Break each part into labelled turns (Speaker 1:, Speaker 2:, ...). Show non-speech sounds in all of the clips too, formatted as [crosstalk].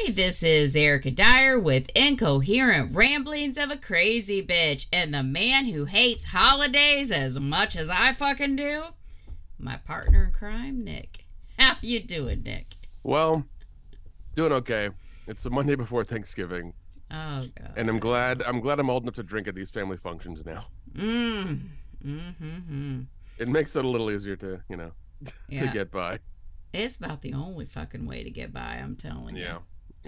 Speaker 1: Hi, this is Erica Dyer with Incoherent Ramblings of a Crazy Bitch and the man who hates holidays as much as I fucking do. My partner in crime, Nick. [laughs] How you doing, Nick?
Speaker 2: Well, doing okay. It's the Monday before Thanksgiving,
Speaker 1: Oh god.
Speaker 2: and I'm glad I'm glad I'm old enough to drink at these family functions now.
Speaker 1: Mm. Mm-hmm.
Speaker 2: It makes it a little easier to, you know, [laughs] to get by.
Speaker 1: It's about the only fucking way to get by, I'm telling you.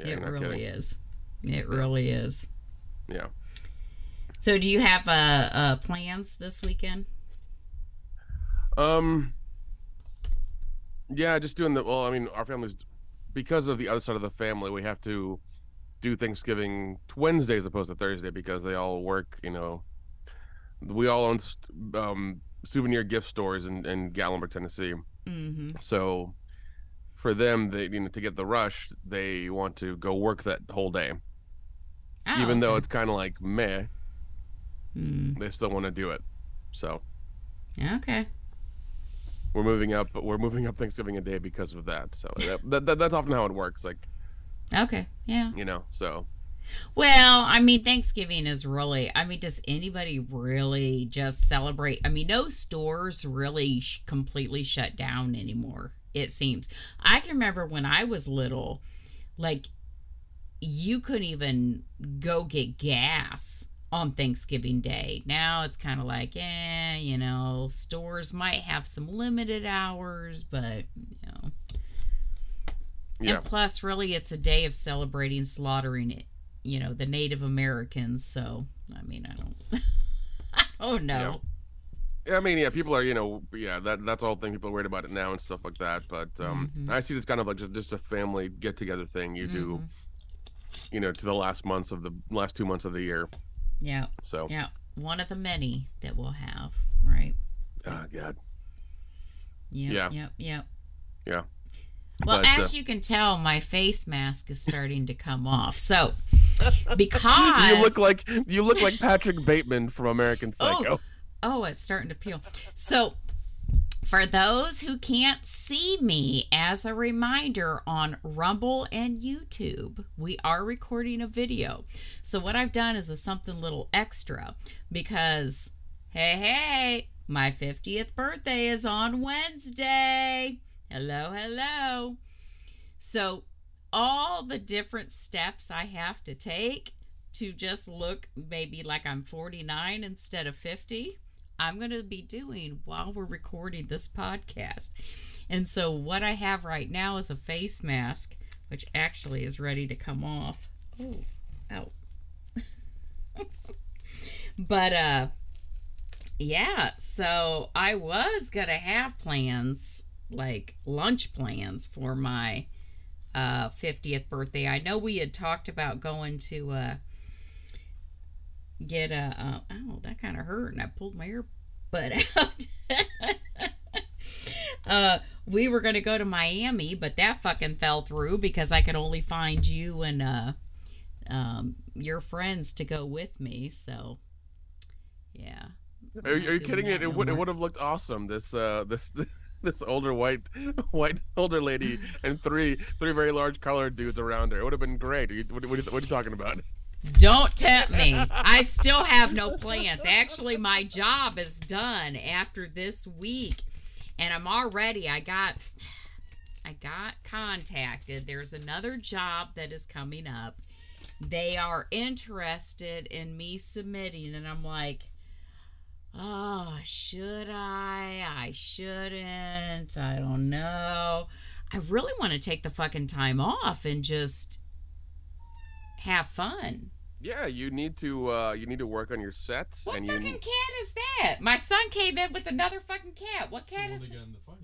Speaker 2: Yeah.
Speaker 1: It really
Speaker 2: kidding.
Speaker 1: is. It really is.
Speaker 2: Yeah.
Speaker 1: So do you have uh, uh plans this weekend?
Speaker 2: Um Yeah, just doing the well, I mean, our family's because of the other side of the family, we have to do Thanksgiving Wednesday as opposed to Thursday because they all work, you know. We all own um souvenir gift stores in, in Gatlinburg, Tennessee.
Speaker 1: Mm-hmm.
Speaker 2: So for them, they you know to get the rush, they want to go work that whole day,
Speaker 1: Oh,
Speaker 2: even though it's kind of like meh.
Speaker 1: Mm.
Speaker 2: They still want to do it. So
Speaker 1: Okay.
Speaker 2: we're moving up, but we're moving up Thanksgiving a day because of that. So that, that, that that's often how it works. Like
Speaker 1: Okay. Yeah.
Speaker 2: you know, so
Speaker 1: Well, I mean, Thanksgiving is really. I mean, does anybody really just celebrate? I mean, no stores really sh- completely shut down anymore. It seems. I can remember when I was little, like you couldn't even go get gas on Thanksgiving Day. Now it's kind of like, eh, you know, stores might have some limited hours, but you know.
Speaker 2: yeah,
Speaker 1: And plus, really, it's a day of celebrating slaughtering it, you know, the Native Americans. So, I mean, I don't, [laughs] I don't know.
Speaker 2: I mean, yeah, people are you know, yeah, that that's all thing people are worried about it now and stuff like that. But um,
Speaker 1: Mhm.
Speaker 2: I see this kind of like just just a family get together thing you do,
Speaker 1: Mhm.
Speaker 2: you know, to the last months of the last two months of the year.
Speaker 1: Yeah,
Speaker 2: So
Speaker 1: yeah, one of the many that we'll have, right?
Speaker 2: oh god,
Speaker 1: Yep,
Speaker 2: Yeah.
Speaker 1: yep, yep.
Speaker 2: yeah.
Speaker 1: Well,
Speaker 2: But, uh,
Speaker 1: as you can tell, my face mask is starting to come off. So, because [laughs]
Speaker 2: you look like you look like Patrick Bateman from American Psycho.
Speaker 1: Oh, Oh, it's starting to peel. So, for those who can't see me, as a reminder on Rumble and YouTube, we are recording a video. So, what I've done is a something little extra because, hey, hey, my 50th birthday is on Wednesday. Hello, hello. So, all the different steps I have to take to just look maybe like I'm 49 instead of 50, I'm going to be doing while we're recording this podcast. And so, what I have right now is a face mask, which actually is ready to come off. Oh, out. [laughs] but, uh, yeah, so I was going to have plans, like lunch plans for my uh 50th birthday. I know we had talked about going to uh get a uh, oh that kind of hurt and I pulled my earbud [laughs] out. uh we were going to go to Miami, but that fucking fell through because I could only find you and uh um your friends to go with me, so yeah.
Speaker 2: Are, are you kidding? It, it would it would have looked awesome. This uh this [laughs] this older white white older lady and three three very large colored dudes around her. It would have been great. What, what, are you, what are you talking about?
Speaker 1: Don't tempt me. I still have no plans. Actually, my job is done after this week, and I'm already. I got, I got contacted. There's another job that is coming up. They are interested in me submitting, and I'm like, oh, should I? I shouldn't. I don't know. I really want to take the fucking time off and just have fun.
Speaker 2: Yeah, you need to uh you need to work on your sets
Speaker 1: What
Speaker 2: and
Speaker 1: fucking
Speaker 2: you
Speaker 1: cat is that? My son came in with another fucking cat. What cat
Speaker 3: one
Speaker 1: is
Speaker 3: that
Speaker 1: that?
Speaker 3: got in the fight.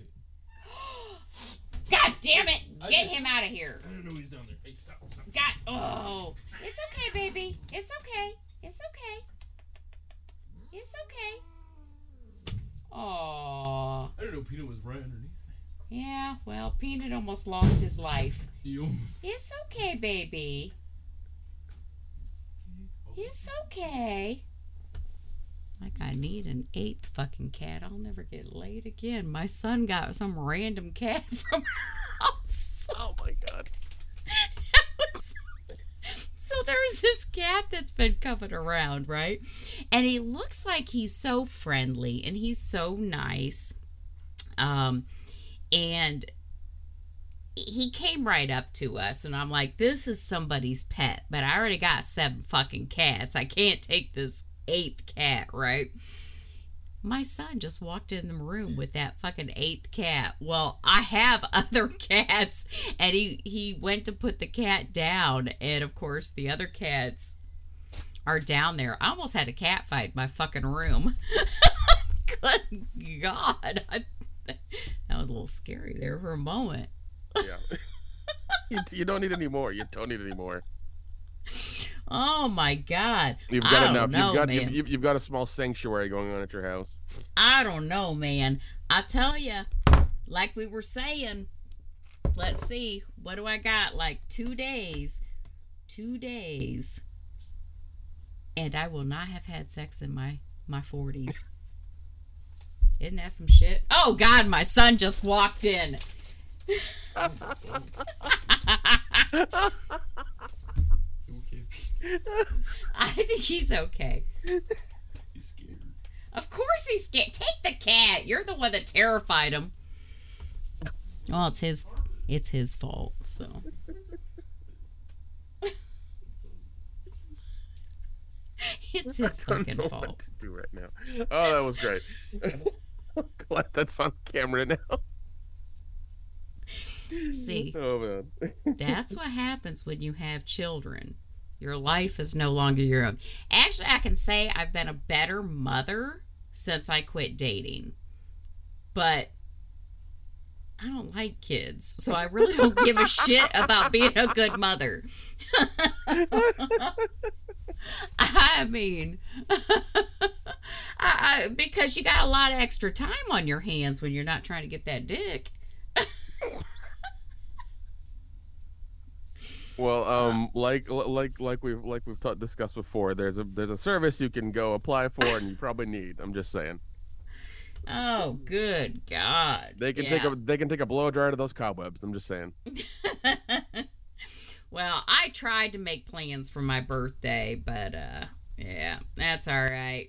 Speaker 3: [gasps]
Speaker 1: God damn it! Get him out of here.
Speaker 3: I don't know he's down there. Hey, stop, stop.
Speaker 1: God, oh, it's okay, baby. It's okay. It's okay. It's okay. Oh,
Speaker 3: I didn't know Peanut was right underneath me.
Speaker 1: yeah. Well, Peanut almost lost his life.
Speaker 3: He almost.
Speaker 1: It's okay, baby. It's okay. Like I need an eighth fucking cat. I'll never get laid again. My son got some random cat [laughs] from our house.
Speaker 2: Oh my god.
Speaker 1: That was there's this cat that's been coming around, right? And he looks like he's so friendly and he's so nice. Um, and he came right up to us, and I'm like, this is somebody's pet, but I already got seven fucking cats. I can't take this eighth cat, right? My son just walked in the room with that fucking eighth cat. Well, I have [laughs] other cats, and he he went to put the cat down, and of course the other cats are down there. I almost had a cat fight in my fucking room. [laughs] Good God, I, [laughs] that was a little scary there for a moment.
Speaker 2: Yeah. [laughs] you, you don't need any more. You don't need any more.
Speaker 1: Oh my God!
Speaker 2: You've got enough.
Speaker 1: know,
Speaker 2: you've got
Speaker 1: man.
Speaker 2: you've, you've, you've got a small sanctuary going on at your house.
Speaker 1: I don't know, man. I tell you, like we were saying, let's see, what do I got? Like two days, two days, and I will not have had sex in my my forties. Isn't that some shit? Oh God, my son just walked in.
Speaker 3: Okay.
Speaker 1: I think he's okay.
Speaker 3: He's scared.
Speaker 1: Of course he's scared. Take the cat. You're the one that terrified him. Well, it's his. It's his fault. So. it's his
Speaker 2: I don't
Speaker 1: fucking
Speaker 2: know what
Speaker 1: fault.
Speaker 2: to do right now. Oh, that was great. [laughs] Glad that's on camera now.
Speaker 1: See,
Speaker 2: Oh [laughs]
Speaker 1: that's what happens when you have children. Your life is no longer your own. Actually, I can say I've been a better mother since I quit dating. But I don't like kids, so I really don't give a shit about being a good mother. [laughs] I mean, [laughs] I, I, because you got a lot of extra time on your hands when you're not trying to get that dick.
Speaker 2: Well, um, like like like we've like we've taught, discussed before, there's a there's a service you can go apply for, and you probably need. I'm just saying.
Speaker 1: Oh, good God!
Speaker 2: They can
Speaker 1: Yeah.
Speaker 2: take a they can take a blow dryer to those cobwebs. I'm just saying. [laughs]
Speaker 1: well, I tried to make plans for my birthday, but uh yeah, that's all right.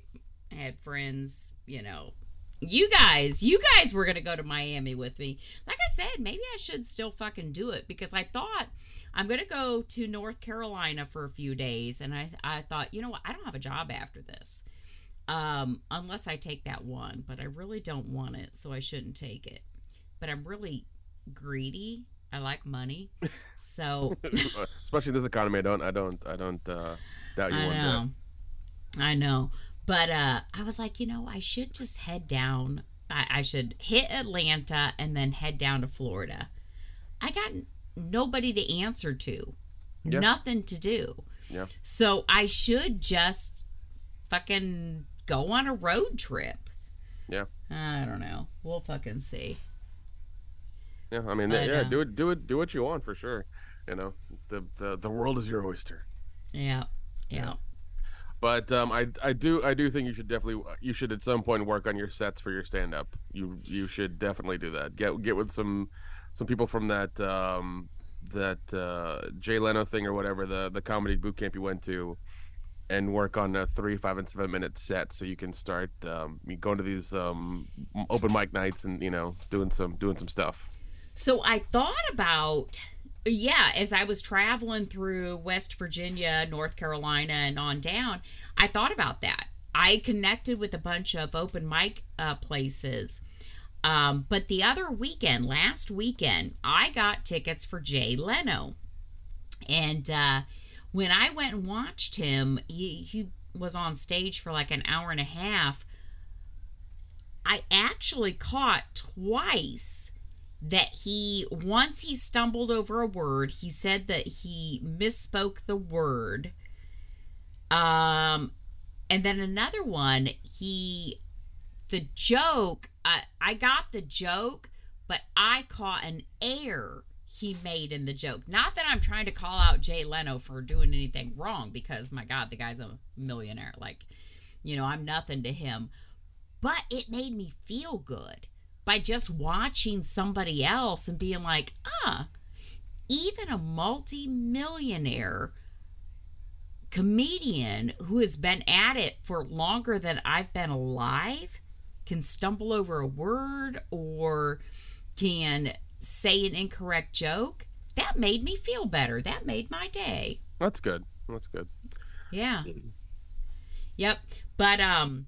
Speaker 1: I had friends, you know. You guys, you guys were going to go to Miami with me. Like I said, maybe I should still fucking do it because I thought I'm going to go to North Carolina for a few days and I I thought, you know what? I don't have a job after this. Um unless I take that one, but I really don't want it, so I shouldn't take it. But I'm really greedy. I like money. So [laughs]
Speaker 2: Especially this economy, I don't I don't I don't uh, doubt you
Speaker 1: I know. I know. But uh I was like, you know, I should just head down. I, I should hit Atlanta and then head down to Florida. I got nobody to answer to.
Speaker 2: Yeah.
Speaker 1: Nothing to do.
Speaker 2: Yeah.
Speaker 1: So I should just fucking go on a road trip.
Speaker 2: Yeah.
Speaker 1: I don't know. We'll fucking see.
Speaker 2: Yeah, I mean,
Speaker 1: But,
Speaker 2: yeah,
Speaker 1: uh,
Speaker 2: do it, do it, do what you want for sure. You know, the the the world is your oyster.
Speaker 1: Yeah. Yeah.
Speaker 2: But um, I I do I do think you should definitely you should at some point work on your sets for your stand up. You you should definitely do that. Get get with some some people from that um that uh, Jay Leno thing or whatever the the comedy boot camp you went to, and work on a three five and seven minute set so you can start um, going to these um open mic nights and you know doing some doing some stuff.
Speaker 1: So I thought about, yeah, as I was traveling through West Virginia, North Carolina, and on down, I thought about that. I connected with a bunch of open mic uh, places. Um, but the other weekend, last weekend, I got tickets for Jay Leno. And uh, when I went and watched him, he, he was on stage for like an hour and a half. I actually caught twice that he once he stumbled over a word he said that he misspoke the word. Um and then another one he the joke i i got the joke but i caught an error he made in the joke. Not that i'm trying to call out jay leno for doing anything wrong because my god the guy's a millionaire. Like you know i'm nothing to him. But it made me feel good by just watching somebody else and being like, ah, even a multi-millionaire comedian who has been at it for longer than I've been alive can stumble over a word or can say an incorrect joke, that made me feel better. That made my day.
Speaker 2: That's good. That's good.
Speaker 1: Yeah. Yep. But um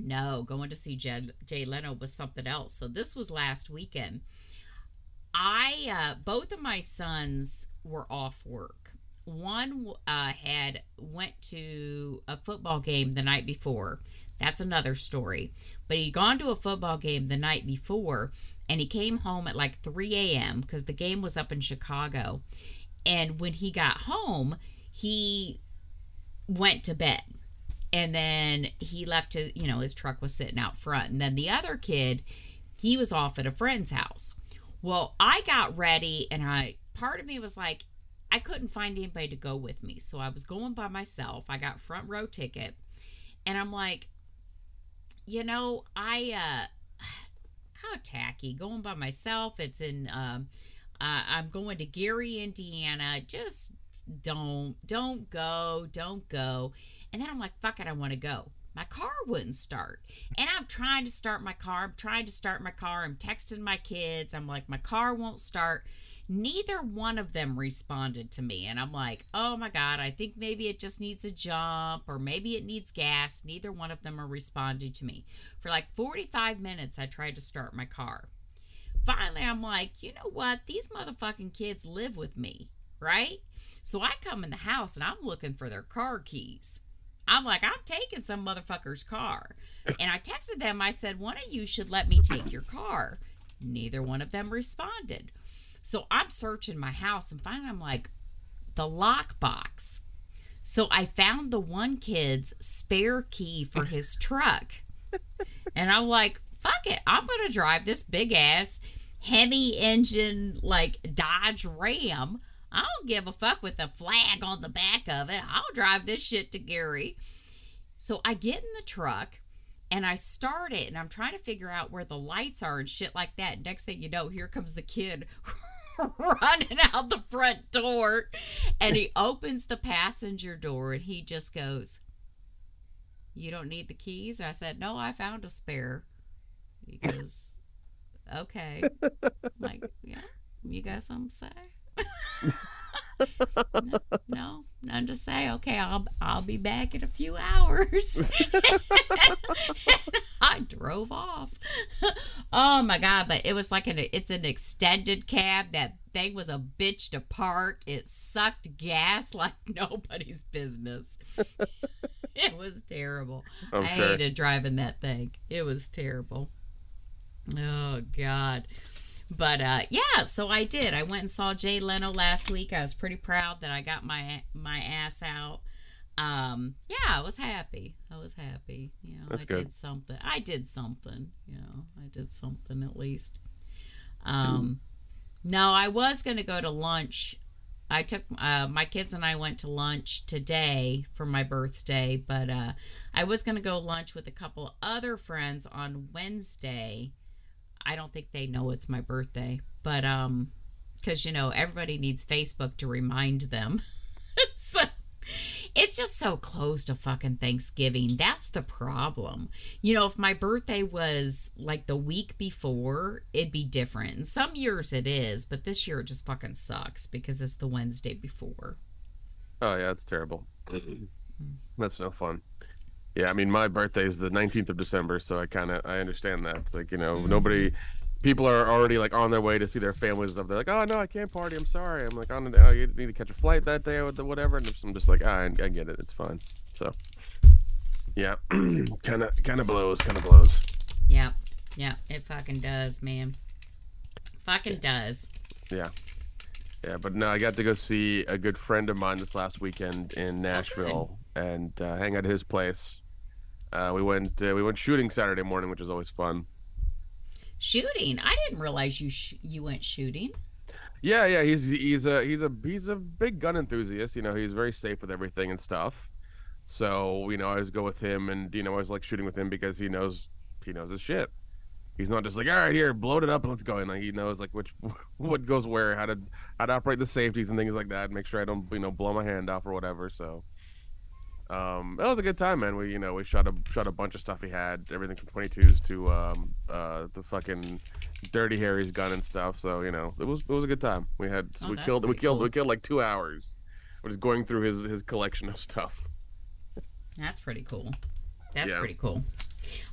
Speaker 1: no, going to see Jay, Jay Leno was something else. So this was last weekend. I uh both of my sons were off work. One uh had went to a football game the night before. That's another story. But he'd gone to a football game the night before and he came home at like 3 a.m. because the game was up in Chicago. And when he got home, he went to bed. And then he left his, you know, his truck was sitting out front. And then the other kid, he was off at a friend's house. Well, I got ready and I, part of me was like, I couldn't find anybody to go with me. So I was going by myself. I got front row ticket. And I'm like, you know, I, uh, [sighs] how tacky going by myself. It's in, um, uh, I'm going to Gary, Indiana. Just don't, don't go, don't go. And then I'm like, fuck it, I want to go. My car wouldn't start. And I'm trying to start my car. I'm trying to start my car. I'm texting my kids. I'm like, my car won't start. Neither one of them responded to me. And I'm like, oh my God, I think maybe it just needs a jump or maybe it needs gas. Neither one of them are responding to me. For like 45 minutes, I tried to start my car. Finally, I'm like, you know what? These motherfucking kids live with me, right? So I come in the house and I'm looking for their car keys. I'm like, I'm taking some motherfucker's car. [laughs] And I texted them, I said, one of you should let me take your car. Neither one of them responded. So I'm searching my house and finally I'm like, the lockbox. So I found the one kid's spare key for [laughs] his truck. And I'm like, fuck it. I'm going to drive this big ass heavy engine, like Dodge Ram. I don't give a fuck with the flag on the back of it. I'll drive this shit to Gary. So I get in the truck and I start it and I'm trying to figure out where the lights are and shit like that. Next thing you know, here comes the kid [laughs] running out the front door and he opens the passenger door and he just goes, You don't need the keys? I said, No, I found a spare. He goes, Okay. I'm like, yeah, you got something to say? No, [laughs] no, none to say. Okay, I'll I'll be back in a few hours. [laughs] I drove off. oh my god! But it was like an it's an extended cab. That thing was a bitch to park. It sucked gas [laughs] like nobody's business. it was terrible.
Speaker 2: I'm
Speaker 1: I hated driving that thing. It was terrible. Oh God. But uh, yeah, so I did. I went and saw Jay Leno last week. I was pretty proud that I got my my ass out. Um, yeah, I was happy. I was happy. You know,
Speaker 2: That's
Speaker 1: I
Speaker 2: good.
Speaker 1: did something. I did something. You know, I did something at least. Um, no, I was gonna go to lunch. I took uh, my kids and I went to lunch today for my birthday, but uh, I was gonna go lunch with a couple other friends on Wednesday. I don't think they know it's my birthday, but um, because you know everybody needs Facebook to remind them. [laughs] so it's just so close to fucking Thanksgiving. That's the problem. You know, if my birthday was like the week before, it'd be different. And some years it is, but this year it just fucking sucks because it's the Wednesday before.
Speaker 2: Oh yeah, it's terrible. That's no fun. Yeah, I mean, my birthday is the 19th of December, so I kind of I understand that. It's like you know, nobody, people are already like on their way to see their families and stuff. They're like, oh no, I can't party. I'm sorry. I'm like, on, oh, you need to catch a flight that day or whatever. And I'm just like, ah, I, I get it. It's fine. So, yeah, kind of kind of blows, kind of blows.
Speaker 1: Yeah, yeah, it fucking does, man. Fucking does.
Speaker 2: Yeah. Yeah, but no, I got to go see a good friend of mine this last weekend in Nashville and uh, hang out at his place. Uh, we went uh, we went shooting Saturday morning, which was always fun.
Speaker 1: Shooting. I didn't realize you sh- you went shooting.
Speaker 2: Yeah, yeah, he's he's a he's a he's a big gun enthusiast. You know, he's very safe with everything and stuff. So you know, I always go with him, and you know, I always like shooting with him because he knows he knows his shit. He's not just like, all right, here, blow it up and let's go. And like, he knows like which [laughs] what goes where, how to how to operate the safeties and things like that. Make sure I don't you know blow my hand off or whatever. So um, that was a good time, man. We you know we shot a shot a bunch of stuff he had, everything from 22s to um, uh, the fucking Dirty Harry's gun and stuff. So you know it was it was a good time. We had
Speaker 1: Oh,
Speaker 2: we killed we killed
Speaker 1: cool.
Speaker 2: we killed like two hours. We're just going through his his collection of stuff.
Speaker 1: That's pretty cool. That's
Speaker 2: Yeah.
Speaker 1: pretty cool.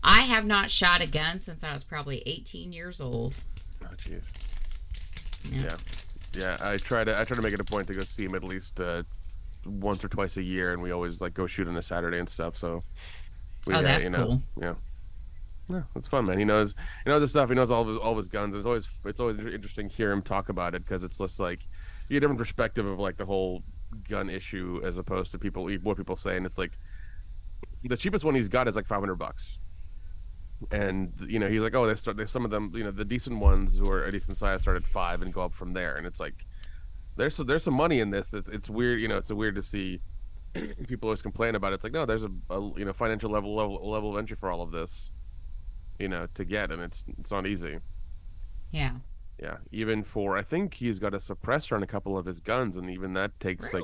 Speaker 1: I have not shot a gun since I was probably 18 years old.
Speaker 2: Oh jeez.
Speaker 1: Yeah.
Speaker 2: Yeah. Yeah, I try to I try to make it a point to go see him at least uh, once or twice a year, and we always like go shoot on a Saturday and stuff. So, we,
Speaker 1: Oh,
Speaker 2: uh,
Speaker 1: that's
Speaker 2: you know,
Speaker 1: cool.
Speaker 2: Yeah, yeah, it's fun, man. He knows he knows his stuff. He knows all of his all of his guns. It's always it's always interesting to hear him talk about it because it's just like you get a different perspective of like the whole gun issue as opposed to people what people say, and it's like the cheapest one he's got is like five hundred bucks. And you know he's like, oh, they start. There's some of them, you know, the decent ones who are a decent size start at five and go up from there. And it's like, there's there's some money in this. It's it's weird, you know. It's weird to see [clears throat] people always complain about it. It's like, no, there's a, a you know financial level level level of entry for all of this, you know, to get, and it's it's not easy.
Speaker 1: Yeah.
Speaker 2: Yeah, even for I think he's got a suppressor on a couple of his guns, and even that takes like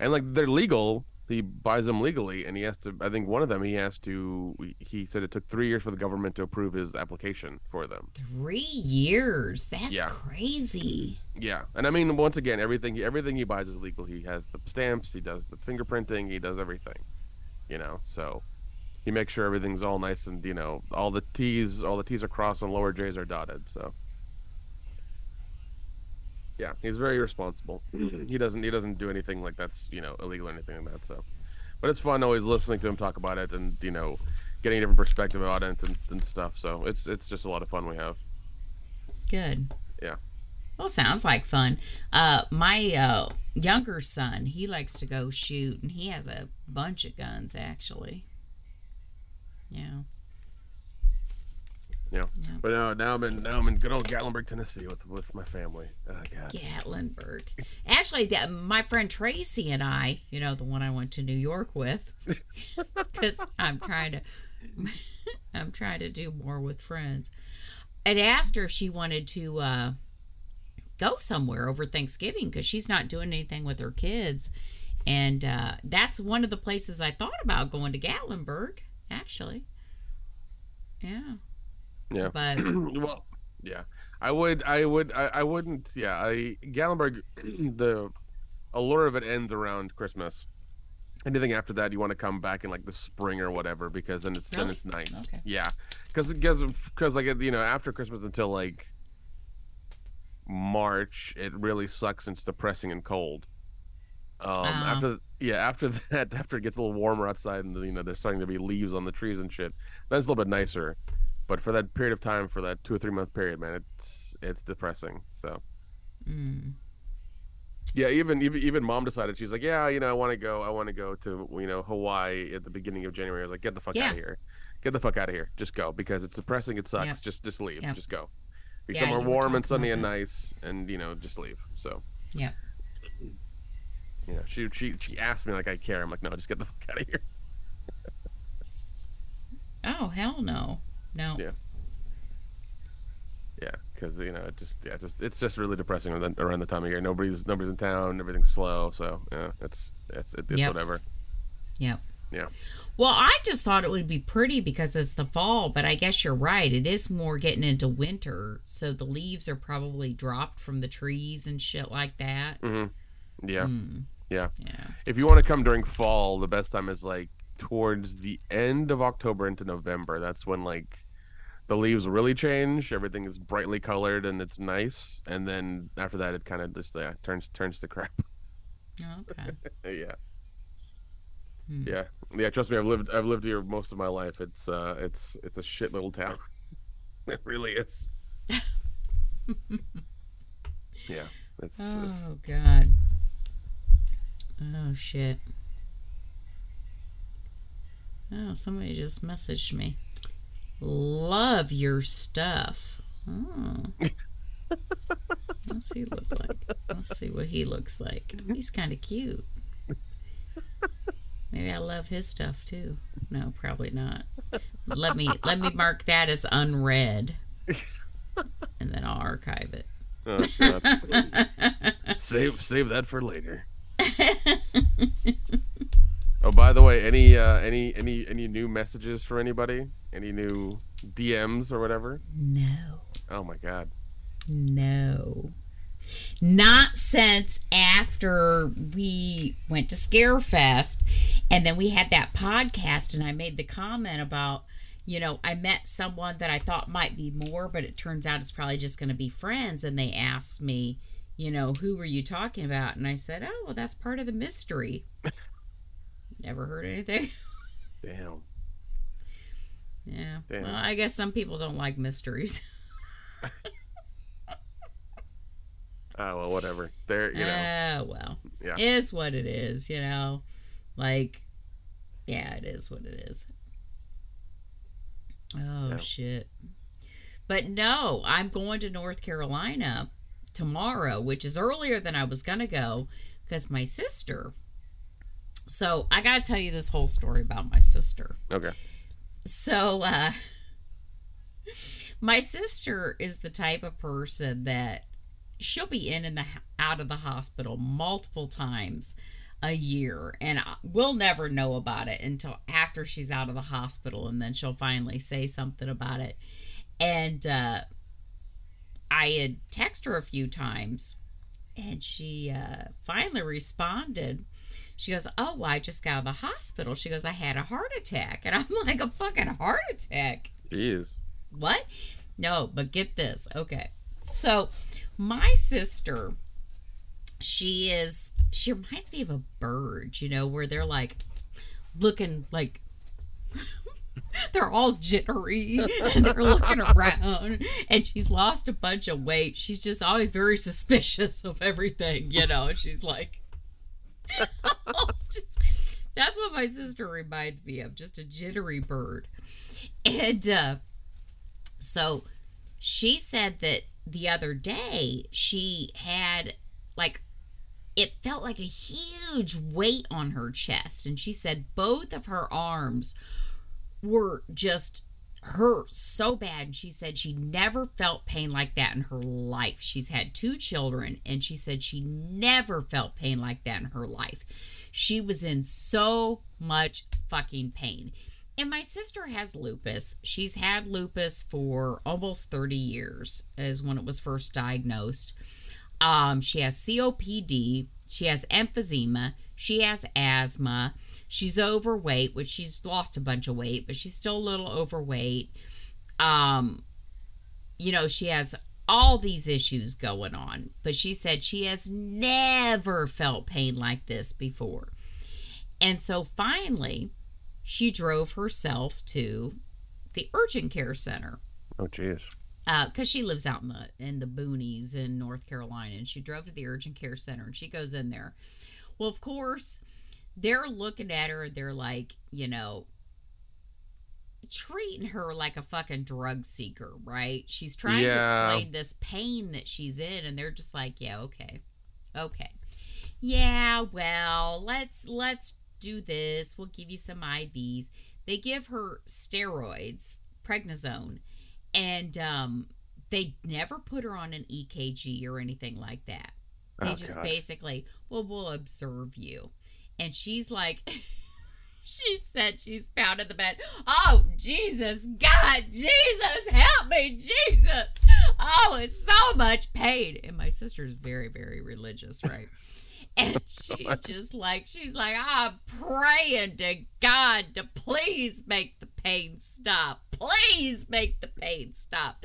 Speaker 2: and like they're legal. He buys them legally, and he has to. I think one of them he has to. He said it took three years for the government to approve his application for them.
Speaker 1: Three years. That's
Speaker 2: Yeah.
Speaker 1: crazy.
Speaker 2: Yeah, and I mean, once again, everything everything he buys is legal. He has the stamps, he does the fingerprinting, he does everything. You know, so he makes sure everything's all nice and you know all the T's all the T's are crossed and lower J's are dotted. So yeah, he's very responsible. he doesn't he doesn't do anything like that's you know illegal or anything like that. So, but it's fun always listening to him talk about it and you know getting a different perspective about it and, and stuff. So it's it's just a lot of fun we have.
Speaker 1: Good.
Speaker 2: Yeah.
Speaker 1: Well, sounds like fun. Uh, my uh, younger son, he likes to go shoot, and he has a bunch of guns actually. Yeah.
Speaker 2: Yeah.
Speaker 1: Yeah.
Speaker 2: But now, now I'm in now I'm in good old Gatlinburg, Tennessee with with my family. Oh God.
Speaker 1: Gatlinburg. Actually, that, my friend Tracy and I, you know, the one I went to New York with, [laughs] because I'm trying to, [laughs] I'm trying to do more with friends. I'd asked her if she wanted to uh, go somewhere over Thanksgiving because she's not doing anything with her kids, and uh, that's one of the places I thought about going to Gatlinburg. Actually, yeah,
Speaker 2: Yeah.
Speaker 1: but [clears throat]
Speaker 2: well, yeah. I would. I would. I, I wouldn't. Yeah. I Gatlinburg. [clears throat] The allure of it ends around Christmas. Anything after that, you want to come back in like the spring or whatever, because then it's then it's nice.
Speaker 1: Okay.
Speaker 2: Yeah, because because because like you know after Christmas until like March, it really sucks and it's depressing and cold. Um,
Speaker 1: Ah.
Speaker 2: after yeah, after [laughs] that, after it gets a little warmer outside and you know there's starting to be leaves on the trees and shit, that's a little bit nicer. But for that period of time, for that two or three month period, man, it's it's depressing. So
Speaker 1: mm,
Speaker 2: yeah, even even even mom decided she's like, yeah, you know, I want to go, I want to go to you know Hawaii at the beginning of January. I was like, get the fuck
Speaker 1: Yeah.
Speaker 2: out of here, get the fuck out of here, just go because it's depressing, it sucks,
Speaker 1: Yep.
Speaker 2: just just leave,
Speaker 1: Yep.
Speaker 2: just go, be
Speaker 1: Yeah,
Speaker 2: somewhere warm and sunny and nice, and you know, just leave. So
Speaker 1: yeah,
Speaker 2: you know, she she she asked me like I care. I'm like, no, just get the [laughs] fuck out of here.
Speaker 1: oh hell no, no.
Speaker 2: Yeah. Yeah, because you know, it just yeah, just it's just really depressing around the, time of year. Nobody's nobody's in town. Everything's slow. So yeah, it's it's it's
Speaker 1: Yep.
Speaker 2: whatever.
Speaker 1: Yep.
Speaker 2: Yeah.
Speaker 1: Well, I just thought it would be pretty because it's the fall, but I guess you're right. It is more getting into winter, so the leaves are probably dropped from the trees and shit like that.
Speaker 2: hmm Yeah.
Speaker 1: Mm,
Speaker 2: Yeah.
Speaker 1: yeah.
Speaker 2: If you want to come during fall, the best time is like towards the end of October into November. That's when like the leaves really change. Everything is brightly colored and it's nice. And then after that, it kind of just yeah turns turns to crap. [laughs]
Speaker 1: Okay.
Speaker 2: yeah.
Speaker 1: Hmm.
Speaker 2: Yeah, yeah. Trust me, I've lived I've lived here most of my life. It's uh, it's it's a shit little town. [laughs] it really is. [laughs] yeah, it's uh,
Speaker 1: Oh God. Oh shit. Oh, somebody just messaged me. Love your stuff. Oh. What's he look like? Let's see what he looks like. He's kind of cute. Maybe I love his stuff too. No, probably not. Let me let me mark that as unread, and then I'll archive it.
Speaker 2: oh, save save that for later. [laughs] Oh, by the way, any uh, any any any new messages for anybody? Any new DMs or whatever?
Speaker 1: No.
Speaker 2: Oh my god.
Speaker 1: No. Not since after we went to Scarefest and then we had that podcast and I made the comment about, you know, I met someone that I thought might be more, but it turns out it's probably just going to be friends. And they asked me, you know, who were you talking about? And I said, oh, well, that's part of the mystery. [laughs] Never heard anything. [laughs]
Speaker 2: Damn.
Speaker 1: Yeah.
Speaker 2: Damn.
Speaker 1: Well, I guess some people don't like mysteries.
Speaker 2: Oh [laughs] well, whatever. There, you know.
Speaker 1: Ah, well.
Speaker 2: Yeah.
Speaker 1: Is what it is, you know. Like, yeah, it is what it is. Oh
Speaker 2: Yeah.
Speaker 1: shit. But no, I'm going to North Carolina tomorrow, which is earlier than I was gonna go because my sister. So I gotta tell you this whole story about my sister.
Speaker 2: Okay.
Speaker 1: So, uh, [laughs] my sister is the type of person that she'll be in and the out of the hospital multiple times a year, and I- we'll never know about it until after she's out of the hospital, and then she'll finally say something about it. And uh, I had texted her a few times, and she uh, finally responded. She goes, Oh, I just got out of the hospital. She goes, I had a heart attack. And I'm [laughs] like, A fucking heart attack?
Speaker 2: Jeez.
Speaker 1: What? No, but get this. Okay. So, my sister, she is, she reminds me of a bird, you know, where they're like looking like [laughs] they're all jittery and [laughs] they're looking around and she's lost a bunch of weight. She's just always very suspicious of everything, you know. She's like, [laughs] just, that's what my sister reminds me of, just a jittery bird. And uh, so she said that the other day she had like it felt like a huge weight on her chest and she said both of her arms were just hurt so bad and she said she never felt pain like that in her life she's had two children and she said she never felt pain like that in her life she was in so much fucking pain and my sister has lupus. She's had lupus for almost 30 years, is when it was first diagnosed. Um, she has COPD. She has emphysema. She has asthma. She's overweight, which she's lost a bunch of weight, but she's still a little overweight. Um, you know, she has all these issues going on, but she said she has never felt pain like this before. And so finally, she drove herself to the urgent care center
Speaker 2: Oh jeez.
Speaker 1: because Uh, she lives out in the in the boonies in North Carolina, and she drove to the urgent care center, and she goes in there. Well, of course, they're looking at her. They're like, you know, treating her like a fucking drug seeker, right? She's trying to explain this pain that she's in, and they're just like, yeah, okay, okay, yeah, well, let's let's do this. We'll give you some IVs. They give her steroids, prednisone, and um, they never put her on an EKG or anything like that. They
Speaker 2: Oh,
Speaker 1: just
Speaker 2: God.
Speaker 1: basically, well, we'll observe you. And she's like, [laughs] she said she's pounding the bed. Oh, Jesus, God, Jesus, help me, Jesus. Oh, it's so much pain. And my sister's very, very religious, right? [laughs] And [laughs] she's just like, she's like, I'm praying to God to please make the pain stop. Please make the pain stop.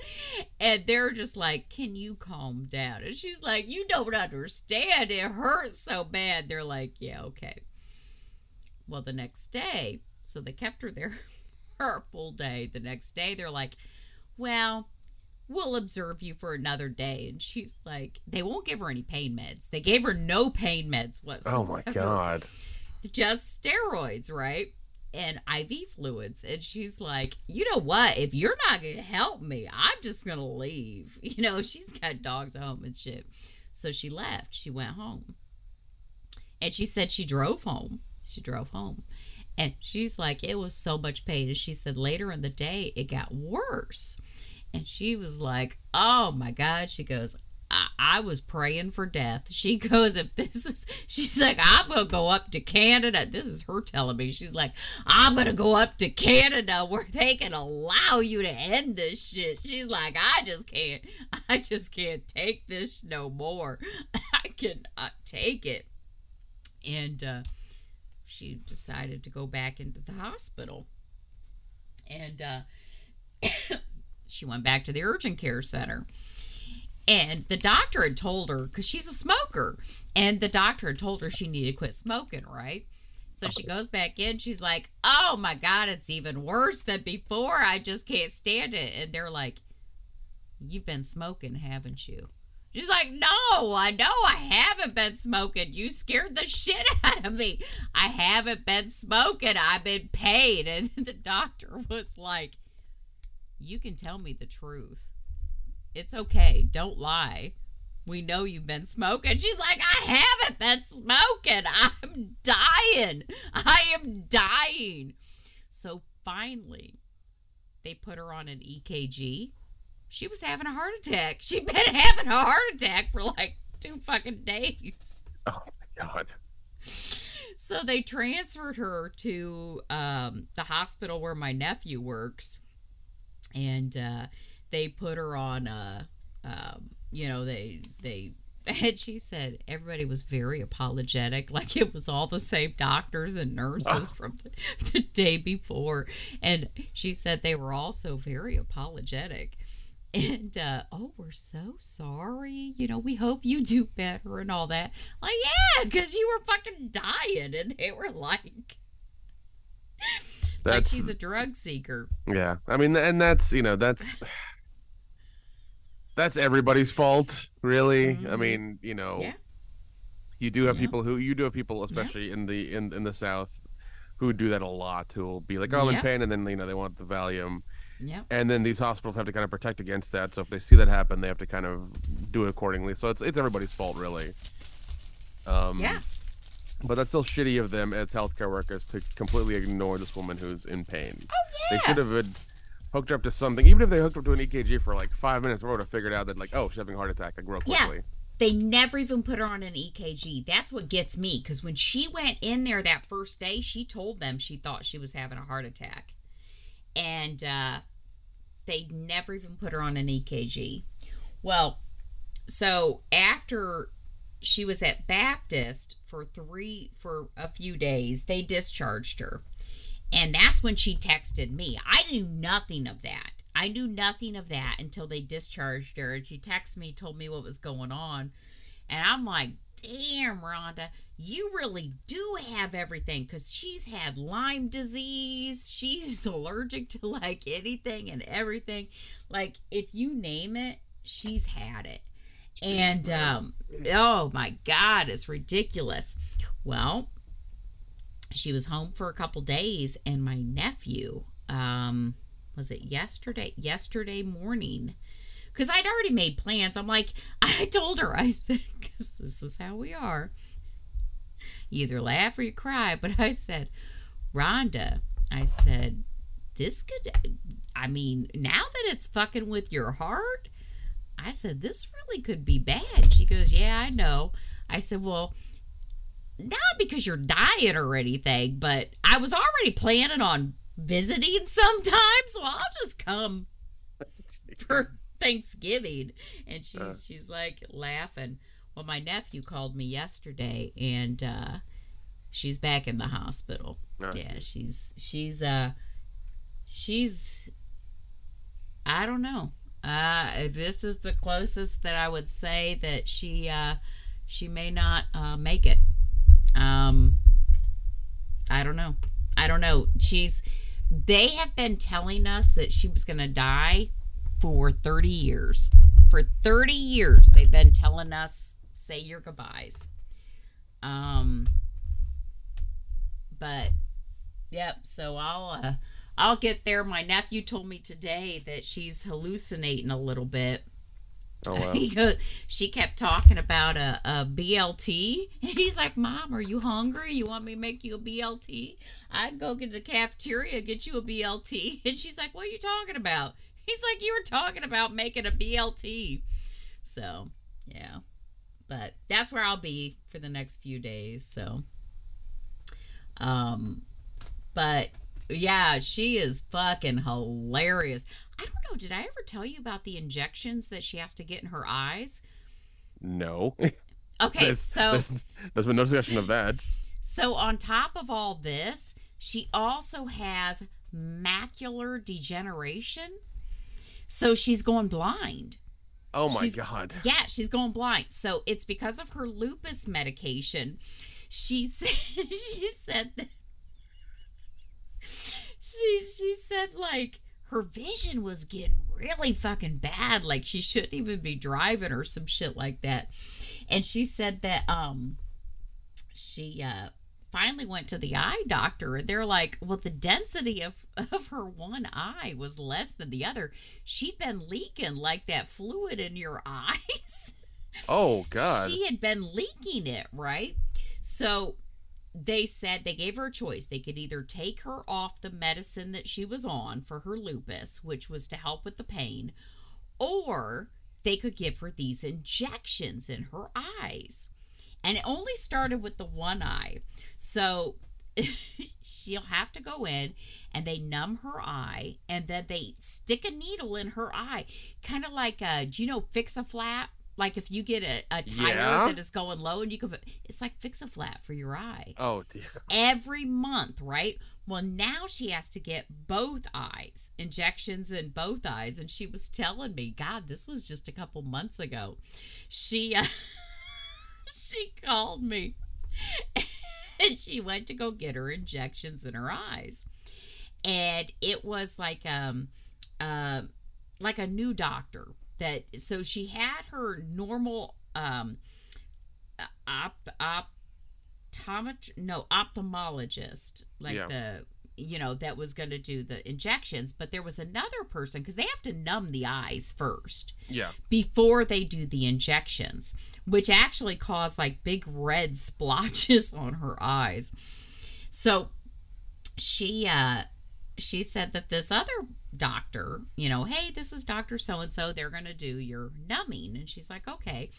Speaker 1: And they're just like, Can you calm down? And she's like, You don't understand. It hurts so bad. They're like, Yeah, okay. Well, the next day, so they kept her there [laughs] a full day. The next day, they're like, Well, we'll observe you for another day. And she's like, They won't give her any pain meds. They gave her no pain meds whatsoever
Speaker 2: Oh my god. [laughs]
Speaker 1: just steroids, right? And IV fluids. And she's like, you know what? If you're not going to help me, I'm just going to leave. [laughs] You know, she's got dogs at home and shit. So she left. She went home. And she said she drove home. She drove home. And she's like, it was so much pain. And she said later in the day, it got worse. And she was like, oh my God. She goes, I, was praying for death. [laughs] She goes, if this is, she's like, I'm going to go up to Canada. This is her telling me. She's like, I'm going to go up to Canada where they can allow you to end this shit. She's like, I just can't, I just can't take this no more. [laughs] I cannot take it. And uh, she decided to go back into the hospital. And uh, [coughs] she went back to the urgent care center and the doctor had told her because she's a smoker and the doctor had told her she needed to quit smoking right? So she goes back in she's like oh my god it's even worse than before. I just can't stand it. And they're like you've been smoking haven't you? She's like no i know i haven't been smoking. You scared the shit [laughs] out of me. I haven't been smoking. I've been paid [laughs] and the doctor was like you can tell me the truth it's okay. Don't lie. We know you've been smoking. She's like, I haven't been smoking. I'm dying. I am dying. So finally, they put her on an EKG. She was having a heart attack. [laughs] She'd been having a heart attack for like two fucking days.
Speaker 2: Oh my god.
Speaker 1: So they transferred her to um, the hospital where my nephew works. And uh, they put her on uh um, you know they they [laughs] and she said everybody was very apologetic [laughs] like it was all the same doctors and nurses from the, [laughs] the day before. And she said they were also very apologetic. And uh, oh we're so sorry. You know we hope you do better and all that. Like yeah because you were fucking dying. And they were like like she's a drug seeker.
Speaker 2: Yeah. I mean, and that's you know that's that's everybody's fault, really. I
Speaker 1: Mhm.
Speaker 2: mean, you know,
Speaker 1: Yeah.
Speaker 2: you do have
Speaker 1: Yeah.
Speaker 2: people who you do have people, especially in the in in the South, who do that a lot. Who will be like, "Oh, I'm
Speaker 1: Yeah.
Speaker 2: in pain," and then you know they want the Valium,
Speaker 1: Yeah.
Speaker 2: and then these hospitals have to kind of protect against that. So if they see that happen, they have to kind of do it accordingly. So it's it's everybody's fault, really. Um,
Speaker 1: yeah
Speaker 2: But that's still shitty of them as healthcare workers to completely ignore this woman who's in pain.
Speaker 1: oh yeah.
Speaker 2: They should have had hooked her up to something. Even if they hooked her up to an EKG for like five minutes, they would have figured out that like, oh, she's having a heart attack like real quickly. Yeah.
Speaker 1: they never even put her on an EKG. That's what gets me because when she went in there that first day, she told them she thought she was having a heart attack, and uh, they never even put her on an EKG. Well, so after she was at Baptist for three for a few days, they discharged her. And that's when she texted me. I knew nothing of that. I knew nothing of that until they discharged her. And she texted me, told me what was going on. And I'm like, damn, Rhonda, you really do have everything because she's had Lyme disease. [laughs] She's allergic to like anything and everything. Like, if you name it, she's had it. And, um, oh my God, it's ridiculous. Well, she was home for a couple days and my nephew um was it yesterday yesterday morning? Because i'd already made plans. I'm like [laughs] i told her i said [laughs] because this is how we are. You either laugh or you cry but i said rhonda i said this could i mean now that it's fucking with your heart i said this really could be bad she goes yeah i know i said well not because you're dying or anything, but I was already planning on visiting sometime, so I'll just come [laughs] for Thanksgiving. And she's
Speaker 2: Uh.
Speaker 1: she's like laughing. Well, my nephew called me yesterday, and uh, she's back in the hospital.
Speaker 2: Oh,
Speaker 1: Yeah, she's she's uh she's I don't know. Uh, this is the closest that I would say that she uh, she may not uh, make it. Um, I don't know. I don't know. She's. They have been telling us that she was going to die for 30 years. For 30 years, they've been telling us say your goodbyes. Um, but yep. So I'll uh, I'll get there. My nephew told me today that she's hallucinating a little bit.
Speaker 2: Oh [laughs] wow.
Speaker 1: He goes, she kept talking about a, a BLT. And he's like, Mom, are you hungry? You want me to make you a BLT? I'd go get the cafeteria, get you a BLT. [laughs] And she's like, What are you talking about? He's like, You were talking about making a BLT. So, Yeah. But that's where I'll be for the next few days. So, um, but yeah, she is fucking hilarious. I don't know. Did I ever tell you about the injections that she has to get in her eyes?
Speaker 2: No. [laughs]
Speaker 1: Okay,
Speaker 2: there's,
Speaker 1: so
Speaker 2: there's, there's been no [laughs] suggestion of that.
Speaker 1: so on top of all this, she also has macular degeneration. So she's going blind.
Speaker 2: Oh my
Speaker 1: She's-
Speaker 2: god.
Speaker 1: Yeah, she's going blind. So it's because of her lupus medication. She [laughs] said she said that she she said like her vision was getting really fucking bad. Like she shouldn't even be driving or some shit like that. And she said that um she uh finally went to the eye doctor and they're like, well, the density of, [laughs] of her one eye was less than the other. She'd been leaking like that fluid in your [laughs] eyes.
Speaker 2: Oh god.
Speaker 1: She had been leaking it, right? So they said they gave her a choice. They could either take her off the medicine that she was on for her lupus, which was to help with the pain, or they could give her these injections in her eyes. And it only started with the one eye. So [laughs] she'll have to go in and they numb her eye and then they stick a needle in her eye. Kind of like, a, do you know Fix a Flat? Like if you get a, a tire
Speaker 2: Yeah.
Speaker 1: that is going low and you can, it's like Fix a Flat for your eye
Speaker 2: oh dear.
Speaker 1: every month, right? Well, now she has to get both eyes, injections in both eyes. And she was telling me, God, this was just a couple months ago. She, [laughs] uh, she called me [laughs] and she went to go get her injections in her eyes. And it was like, um, uh, like a new doctor that, so she had her normal, um, op, op, optometr no ophthalmologist like
Speaker 2: Yeah.
Speaker 1: the you know that was going to do the injections but there was another person because they have to numb the eyes first
Speaker 2: Yeah.
Speaker 1: before they do the injections which actually caused like big red [laughs] splotches on her eyes so she uh she said that this other doctor you know hey this is dr so and so they're going to do your numbing. And she's like okay.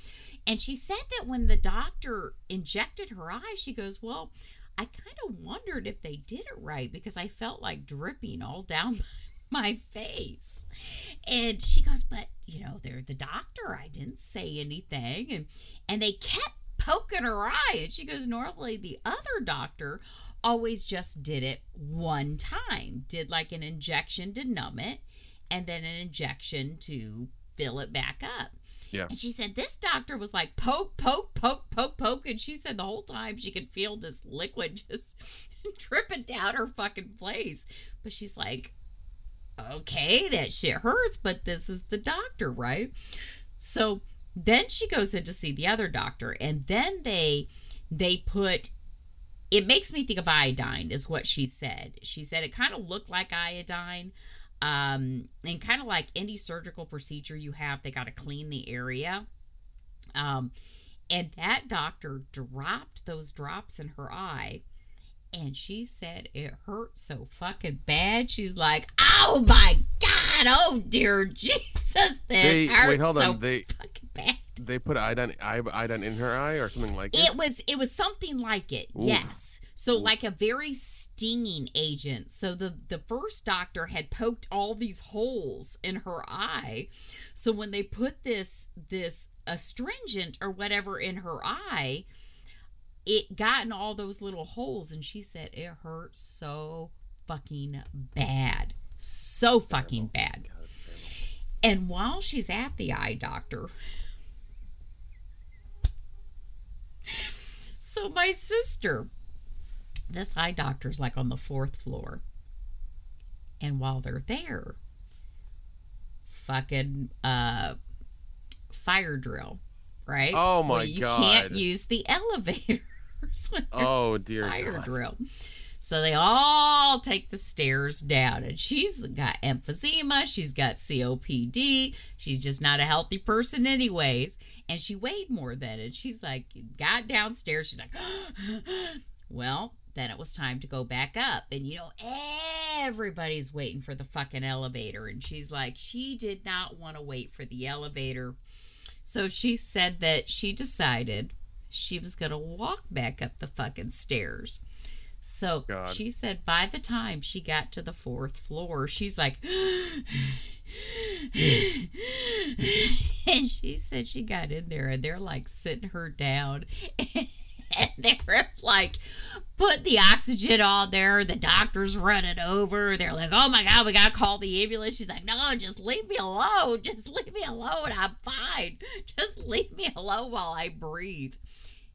Speaker 1: And she said that when the doctor injected her eye she goes well i kind of wondered if they did it right because i felt like dripping all down [laughs] my face. And she goes but you know they're the doctor. I didn't say anything. And and they kept poking her eye. And she goes normally the other doctor always just did it one time did like an injection to numb it and then an injection to fill it back up
Speaker 2: Yeah.
Speaker 1: and she said this doctor was like poke, poke, poke, poke, poke. And she said the whole time she could feel this liquid [laughs] just dripping down her fucking face. But she's like, okay, that shit hurts, but this is the doctor, right? So then she goes in to see the other doctor, and then they they put it makes me think of iodine, is what she said. She said it kind of looked like iodine. Um, and kind of like any surgical procedure you have, they got to clean the area. Um, and that doctor dropped those drops in her eye. And she said it hurt so fucking bad. She's like, "Oh my god! Oh dear [laughs] Jesus! This
Speaker 2: They
Speaker 1: hurts
Speaker 2: wait, hold
Speaker 1: so.
Speaker 2: They
Speaker 1: fucking bad."
Speaker 2: They put iodine iodine in her eye or something like
Speaker 1: It
Speaker 2: it.
Speaker 1: was it was something like it.
Speaker 2: Ooh.
Speaker 1: Yes. So like a very stinging agent. So the the first doctor had poked all these holes in her eye. So when they put this this astringent or whatever in her eye, it got in all those little holes and she said it hurt so fucking bad. So fucking bad. And while she's at the eye doctor, so my sister, this eye doctor's like on the fourth floor. And while they're there, fucking uh fire drill, right?
Speaker 2: Oh my
Speaker 1: Where you can't use the [laughs] elevators
Speaker 2: Oh dear
Speaker 1: fire
Speaker 2: God.
Speaker 1: drill. So they all take the stairs down, and she's got emphysema. She's got COPD. She's just not a healthy person, anyways. And she weighed more than it. She's like, got downstairs. She's like, [gasps] well, then it was time to go back up. And you know, everybody's waiting for the fucking elevator. And she's like, she did not want to wait for the elevator. So she said that she decided she was going to walk back up the fucking stairs. So
Speaker 2: God.
Speaker 1: she said by the time she got to the fourth floor, she's like, [gasps] and she said she got in there and they're like sitting her down. [laughs] And they're like, put the oxygen on there. The doctor's running over. They're like, oh my God, we got to call the ambulance. She's like, no, just leave me alone. Just leave me alone. I'm fine. Just leave me alone while I breathe.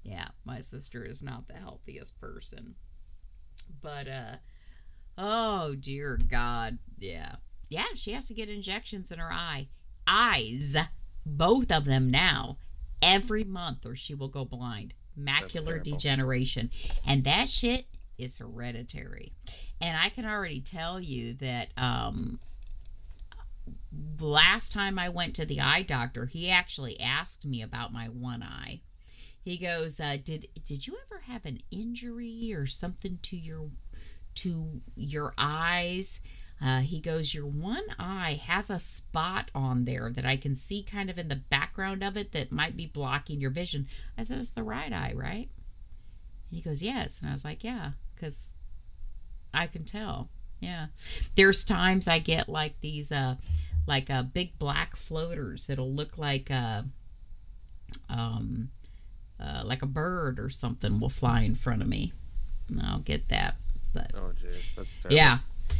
Speaker 1: Yeah, my sister is not the healthiest person. But, uh, oh dear God. Yeah. Yeah, she has to get injections in her eye. Eyes. Both of them now. Every month or she will go blind. Macular degeneration. And that shit is hereditary. And I can already tell you that um last time I went to the eye doctor, he actually asked me about my one eye. He goes, uh, "Did did you ever have an injury or something to your to your eyes?" Uh, he goes, Your one eye has a spot on there that I can see kind of in the background of it that might be blocking your vision. I said, It's the right eye, right? And he goes, Yes. And I was like, Yeah, because I can tell. Yeah. There's times I get like these, uh, like uh, big black floaters that'll look like a, um, uh, like a bird or something will fly in front of me. I'll get that. But
Speaker 2: Oh, jeez, that's terrible.
Speaker 1: yeah.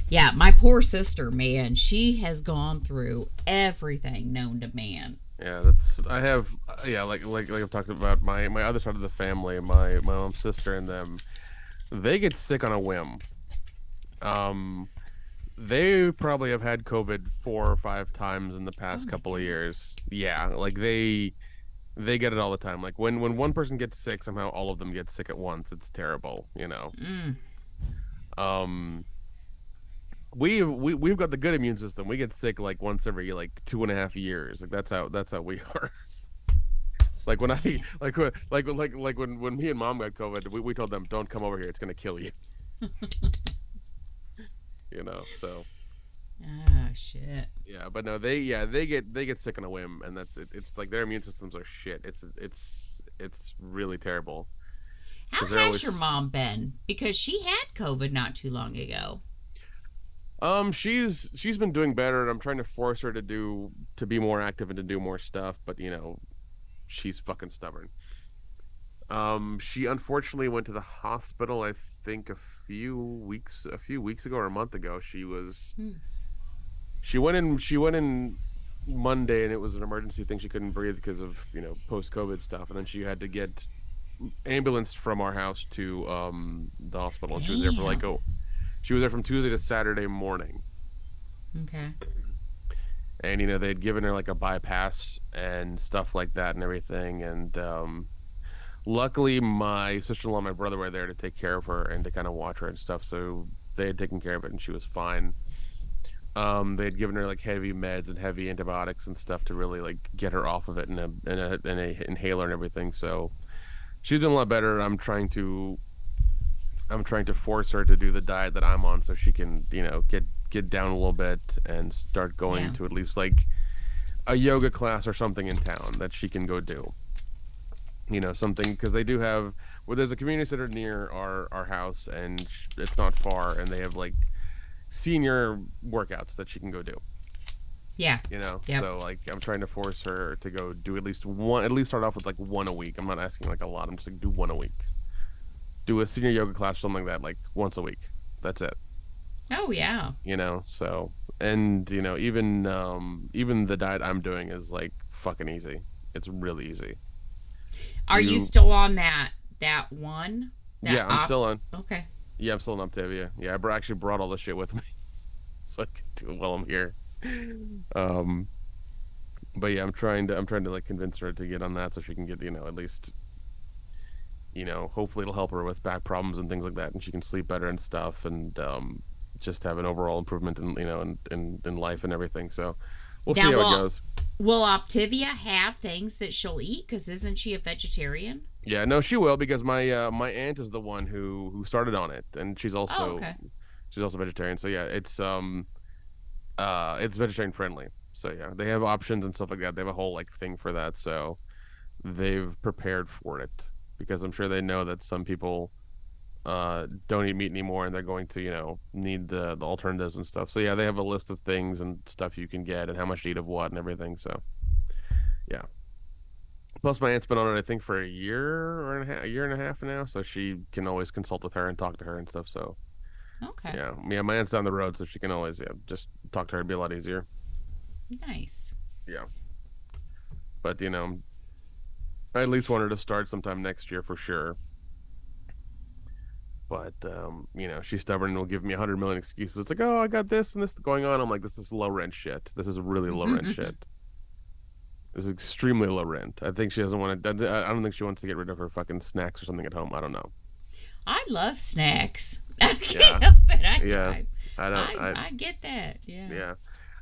Speaker 1: Yeah, my poor sister, man, she has gone through everything known to man.
Speaker 2: Yeah, that's I have yeah, like like like I've talked about my my other side of the family, my my mom's sister and them, they get sick on a whim. Um, they probably have had COVID four or five times in the past
Speaker 1: my
Speaker 2: couple of years. Yeah, like they they get it all the time. Like when when one person gets sick, somehow all of them get sick at once. It's terrible, you know.
Speaker 1: Mm.
Speaker 2: Um, we we we've got the good immune system. We get sick like once every like two and a half years. Like that's how that's how we [laughs] are. Like when I [laughs] like like like like when when me and mom got COVID, we, we told them don't come over here. It's gonna kill you. [laughs] you know. So
Speaker 1: Ah, shit.
Speaker 2: yeah, but no, they yeah they get they get sick on a whim, and that's it. It's like their immune systems are shit. It's it's it's really terrible.
Speaker 1: How has
Speaker 2: always-
Speaker 1: your mom been? Because she had COVID not too long ago.
Speaker 2: Um, she's she's been doing better, and I'm trying to force her to do to be more active and to do more stuff. But you know, she's fucking stubborn. Um, she unfortunately went to the hospital. I think a few weeks a few weeks ago or a month ago. She was.
Speaker 1: Hmm.
Speaker 2: She went in. She went in Monday, and it was an emergency thing. She couldn't breathe because of you know post COVID stuff, and then she had to get ambulance from our house to um the hospital, and she was there for like oh, she was there from Tuesday to Saturday morning
Speaker 1: Okay.
Speaker 2: and you know they'd given her like a bypass and stuff like that and everything and um luckily my sister-in-law and my brother were there to take care of her and to kind of watch her and stuff so they had taken care of it and she was fine um they had given her like heavy meds and heavy antibiotics and stuff to really like get her off of it and a and a, and a inhaler and everything so she's doing a lot better i'm trying to i'm trying to force her to do the diet that i'm on so she can you know get get down a little bit and start going
Speaker 1: Yeah.
Speaker 2: to at least like a yoga class or something in town that she can go do you know something because they do have well there's a community center near our our house and it's not far and they have like senior workouts that she can go do.
Speaker 1: Yeah.
Speaker 2: you know?
Speaker 1: Yep.
Speaker 2: so like i'm trying to force her to go do at least one at least start off with like one a week. I'm not asking like a lot. I'm just like do one a week. Do a senior yoga class or something like that like once a week. That's it.
Speaker 1: Oh yeah.
Speaker 2: you know? So and you know even um even the diet i'm doing is like fucking easy. It's really easy.
Speaker 1: Are you,
Speaker 2: You-
Speaker 1: still on that that one? That
Speaker 2: yeah i'm still on.
Speaker 1: Okay.
Speaker 2: Yeah i'm still on Optavia. yeah i actually brought all this shit with me [laughs] so i can do it while i'm here um but yeah i'm trying to i'm trying to like convince her to get on that so she can get you know at least you know hopefully it'll help her with back problems and things like that and she can sleep better and stuff and um just have an overall improvement in you know in in, in life and everything so we'll
Speaker 1: Now,
Speaker 2: see how it goes
Speaker 1: Will Optavia have things that she'll eat? Because isn't she a vegetarian?
Speaker 2: Yeah, no, she will because my uh, my aunt is the one who who started on it, and she's also
Speaker 1: okay.
Speaker 2: she's also vegetarian. So yeah, it's um uh it's vegetarian friendly. So yeah, they have options and stuff like that. They have a whole like thing for that. So they've prepared for it because I'm sure they know that some people uh, don't eat meat anymore and they're going to you know need the the alternatives and stuff. So yeah, they have a list of things and stuff you can get and how much to eat of what and everything. So yeah. Plus, my aunt's been on it, I think, for a year or a, half, a year and a half now, so she can always consult with her and talk to her and stuff. So,
Speaker 1: Okay.
Speaker 2: yeah, yeah, my aunt's down the road, so she can always yeah, just talk to her. It'd be a lot easier.
Speaker 1: Nice.
Speaker 2: Yeah, but you know, I at least want her to start sometime next year for sure. But um, you know, she's stubborn and will give me a hundred million excuses. It's like, oh, I got this and this going on. I'm like, this is low rent shit. This is really low rent [laughs] shit. Is extremely low rent. I think she doesn't want to. I don't think she wants to get rid of her fucking snacks or something at home. I don't know.
Speaker 1: I love snacks. [laughs] I can't
Speaker 2: Yeah.
Speaker 1: help it. I,
Speaker 2: Yeah.
Speaker 1: I,
Speaker 2: I don't.
Speaker 1: I,
Speaker 2: I,
Speaker 1: I get that. Yeah.
Speaker 2: yeah,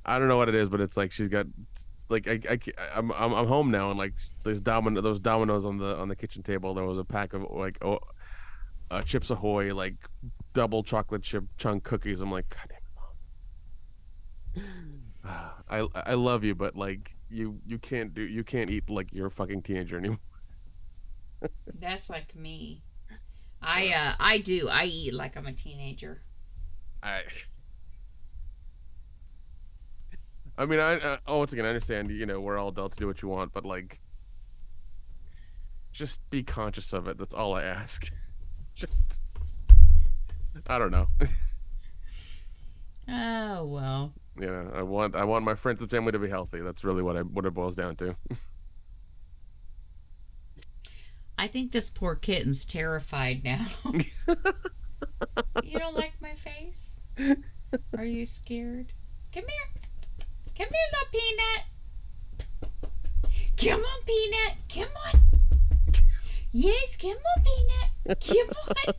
Speaker 2: I don't know what it is, but it's like she's got like I, I I'm, I'm I'm home now and like there's domino those dominoes on the on the kitchen table. There was a pack of like oh, uh, Chips Ahoy like double chocolate chip chunk cookies. I'm like, God damn it, mom. [sighs] I I love you, but like you you can't do you can't eat like you're a fucking teenager anymore. [laughs]
Speaker 1: That's like me. I uh I do. I eat like I'm a teenager.
Speaker 2: I. I mean, I uh, oh, once again, I understand. You know, we're all adults, do what you want, but like, just be conscious of it. That's all I ask. [laughs] just, I don't know. [laughs]
Speaker 1: Oh well.
Speaker 2: Know, I want I want my friends and family to be healthy. That's really what I what it boils down to.
Speaker 1: I think this poor kitten's terrified now. you don't like my face? Are you scared? Come here. Come here, little peanut. Come on, peanut. Come on. Yes, come on, peanut. Come on.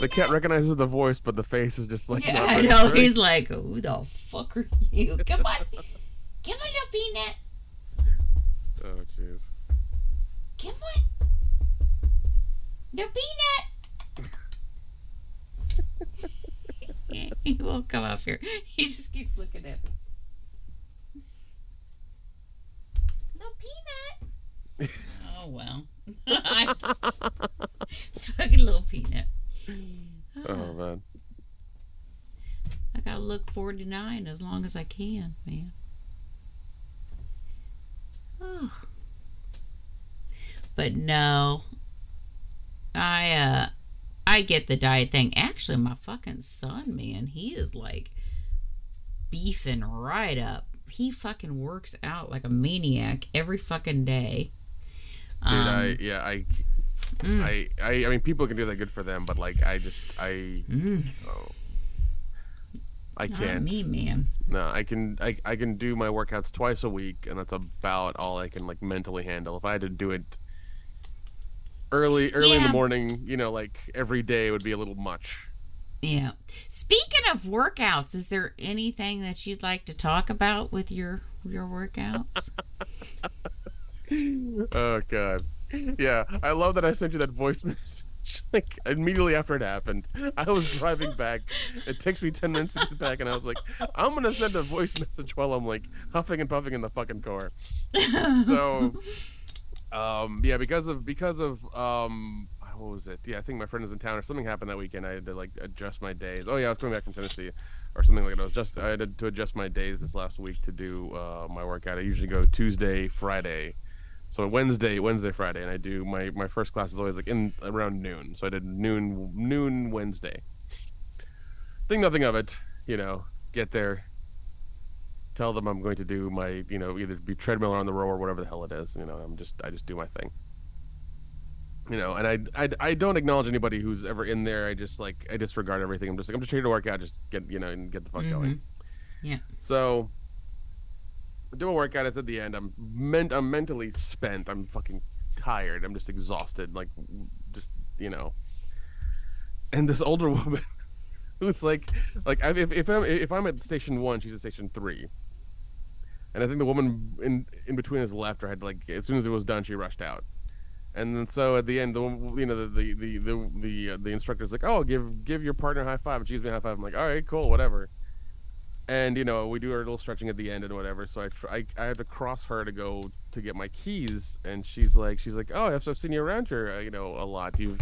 Speaker 2: The cat recognizes the voice, but the face is just like.
Speaker 1: Yeah, I know. He's like, who the fuck are you? [laughs] Come on. give on, little peanut.
Speaker 2: Oh jeez.
Speaker 1: Come on. Little peanut. [laughs] he won't come up here. He just keeps looking at me. Peanut. Oh, well. I- [laughs] Fucking little peanut.
Speaker 2: Oh man.
Speaker 1: I gotta look 49 as long as I can, man. Oh. But no. I uh I get the diet thing. Actually, my fucking son, man, he is like beefing right up. He fucking works out like a maniac every fucking day.
Speaker 2: Dude,
Speaker 1: Um,
Speaker 2: I yeah I.
Speaker 1: mm.
Speaker 2: I, I I mean people can do that good for them, but like I just I
Speaker 1: mm,
Speaker 2: oh, I can't.
Speaker 1: me, man.
Speaker 2: No, I can I, I can do my workouts twice a week, and that's about all I can like mentally handle. If I had to do it early early in the morning, you know, like every day would be a little much.
Speaker 1: Yeah. Speaking of workouts, is there anything that you'd like to talk about with your your workouts? [laughs]
Speaker 2: Oh god, yeah, I love that I sent you that voice [laughs] message. Like immediately after it happened, I was driving back. It takes me ten minutes to get back, and I was like, "I'm gonna send a voice message while I'm like huffing and puffing in the fucking car." so um yeah because of because of um what was it yeah i think my friend was in town or something happened that weekend i had to like adjust my days oh yeah i was coming back from tennessee or something like that i was just i had to adjust my days this last week to do uh my workout i usually go tuesday friday so wednesday wednesday friday and i do my my first class is always like in around noon so i did noon noon wednesday think nothing of it you know get there tell them I'm going to do my, you know, either be treadmill or on the row or whatever the hell it is. You know, I'm just, I just do my thing. You know, and I, I, I don't acknowledge anybody who's ever in there. I just like, I disregard everything. I'm just like, I'm just here to work out. Just get, you know, and get the fuck going.
Speaker 1: Mhm. Yeah.
Speaker 2: So, do a workout. It's at the end. I'm meant, I'm mentally spent. I'm fucking tired. I'm just exhausted. Like, just, you know. And this older [laughs] woman who's like, like if if I'm if I'm at station one, she's at station three. And I think the woman in in between us left or had like as soon as it was done, she rushed out. And then so at the end, the you know the the the the the, uh, the instructor's like, "Oh, give give your partner a high five. And she gives me a high five. I'm like, "All right, cool, whatever." And you know we do our little stretching at the end and whatever. So I try, I, I had to cross her to go to get my keys, and she's like she's like, oh, I've, seen you around here, uh, you know, a lot. Do you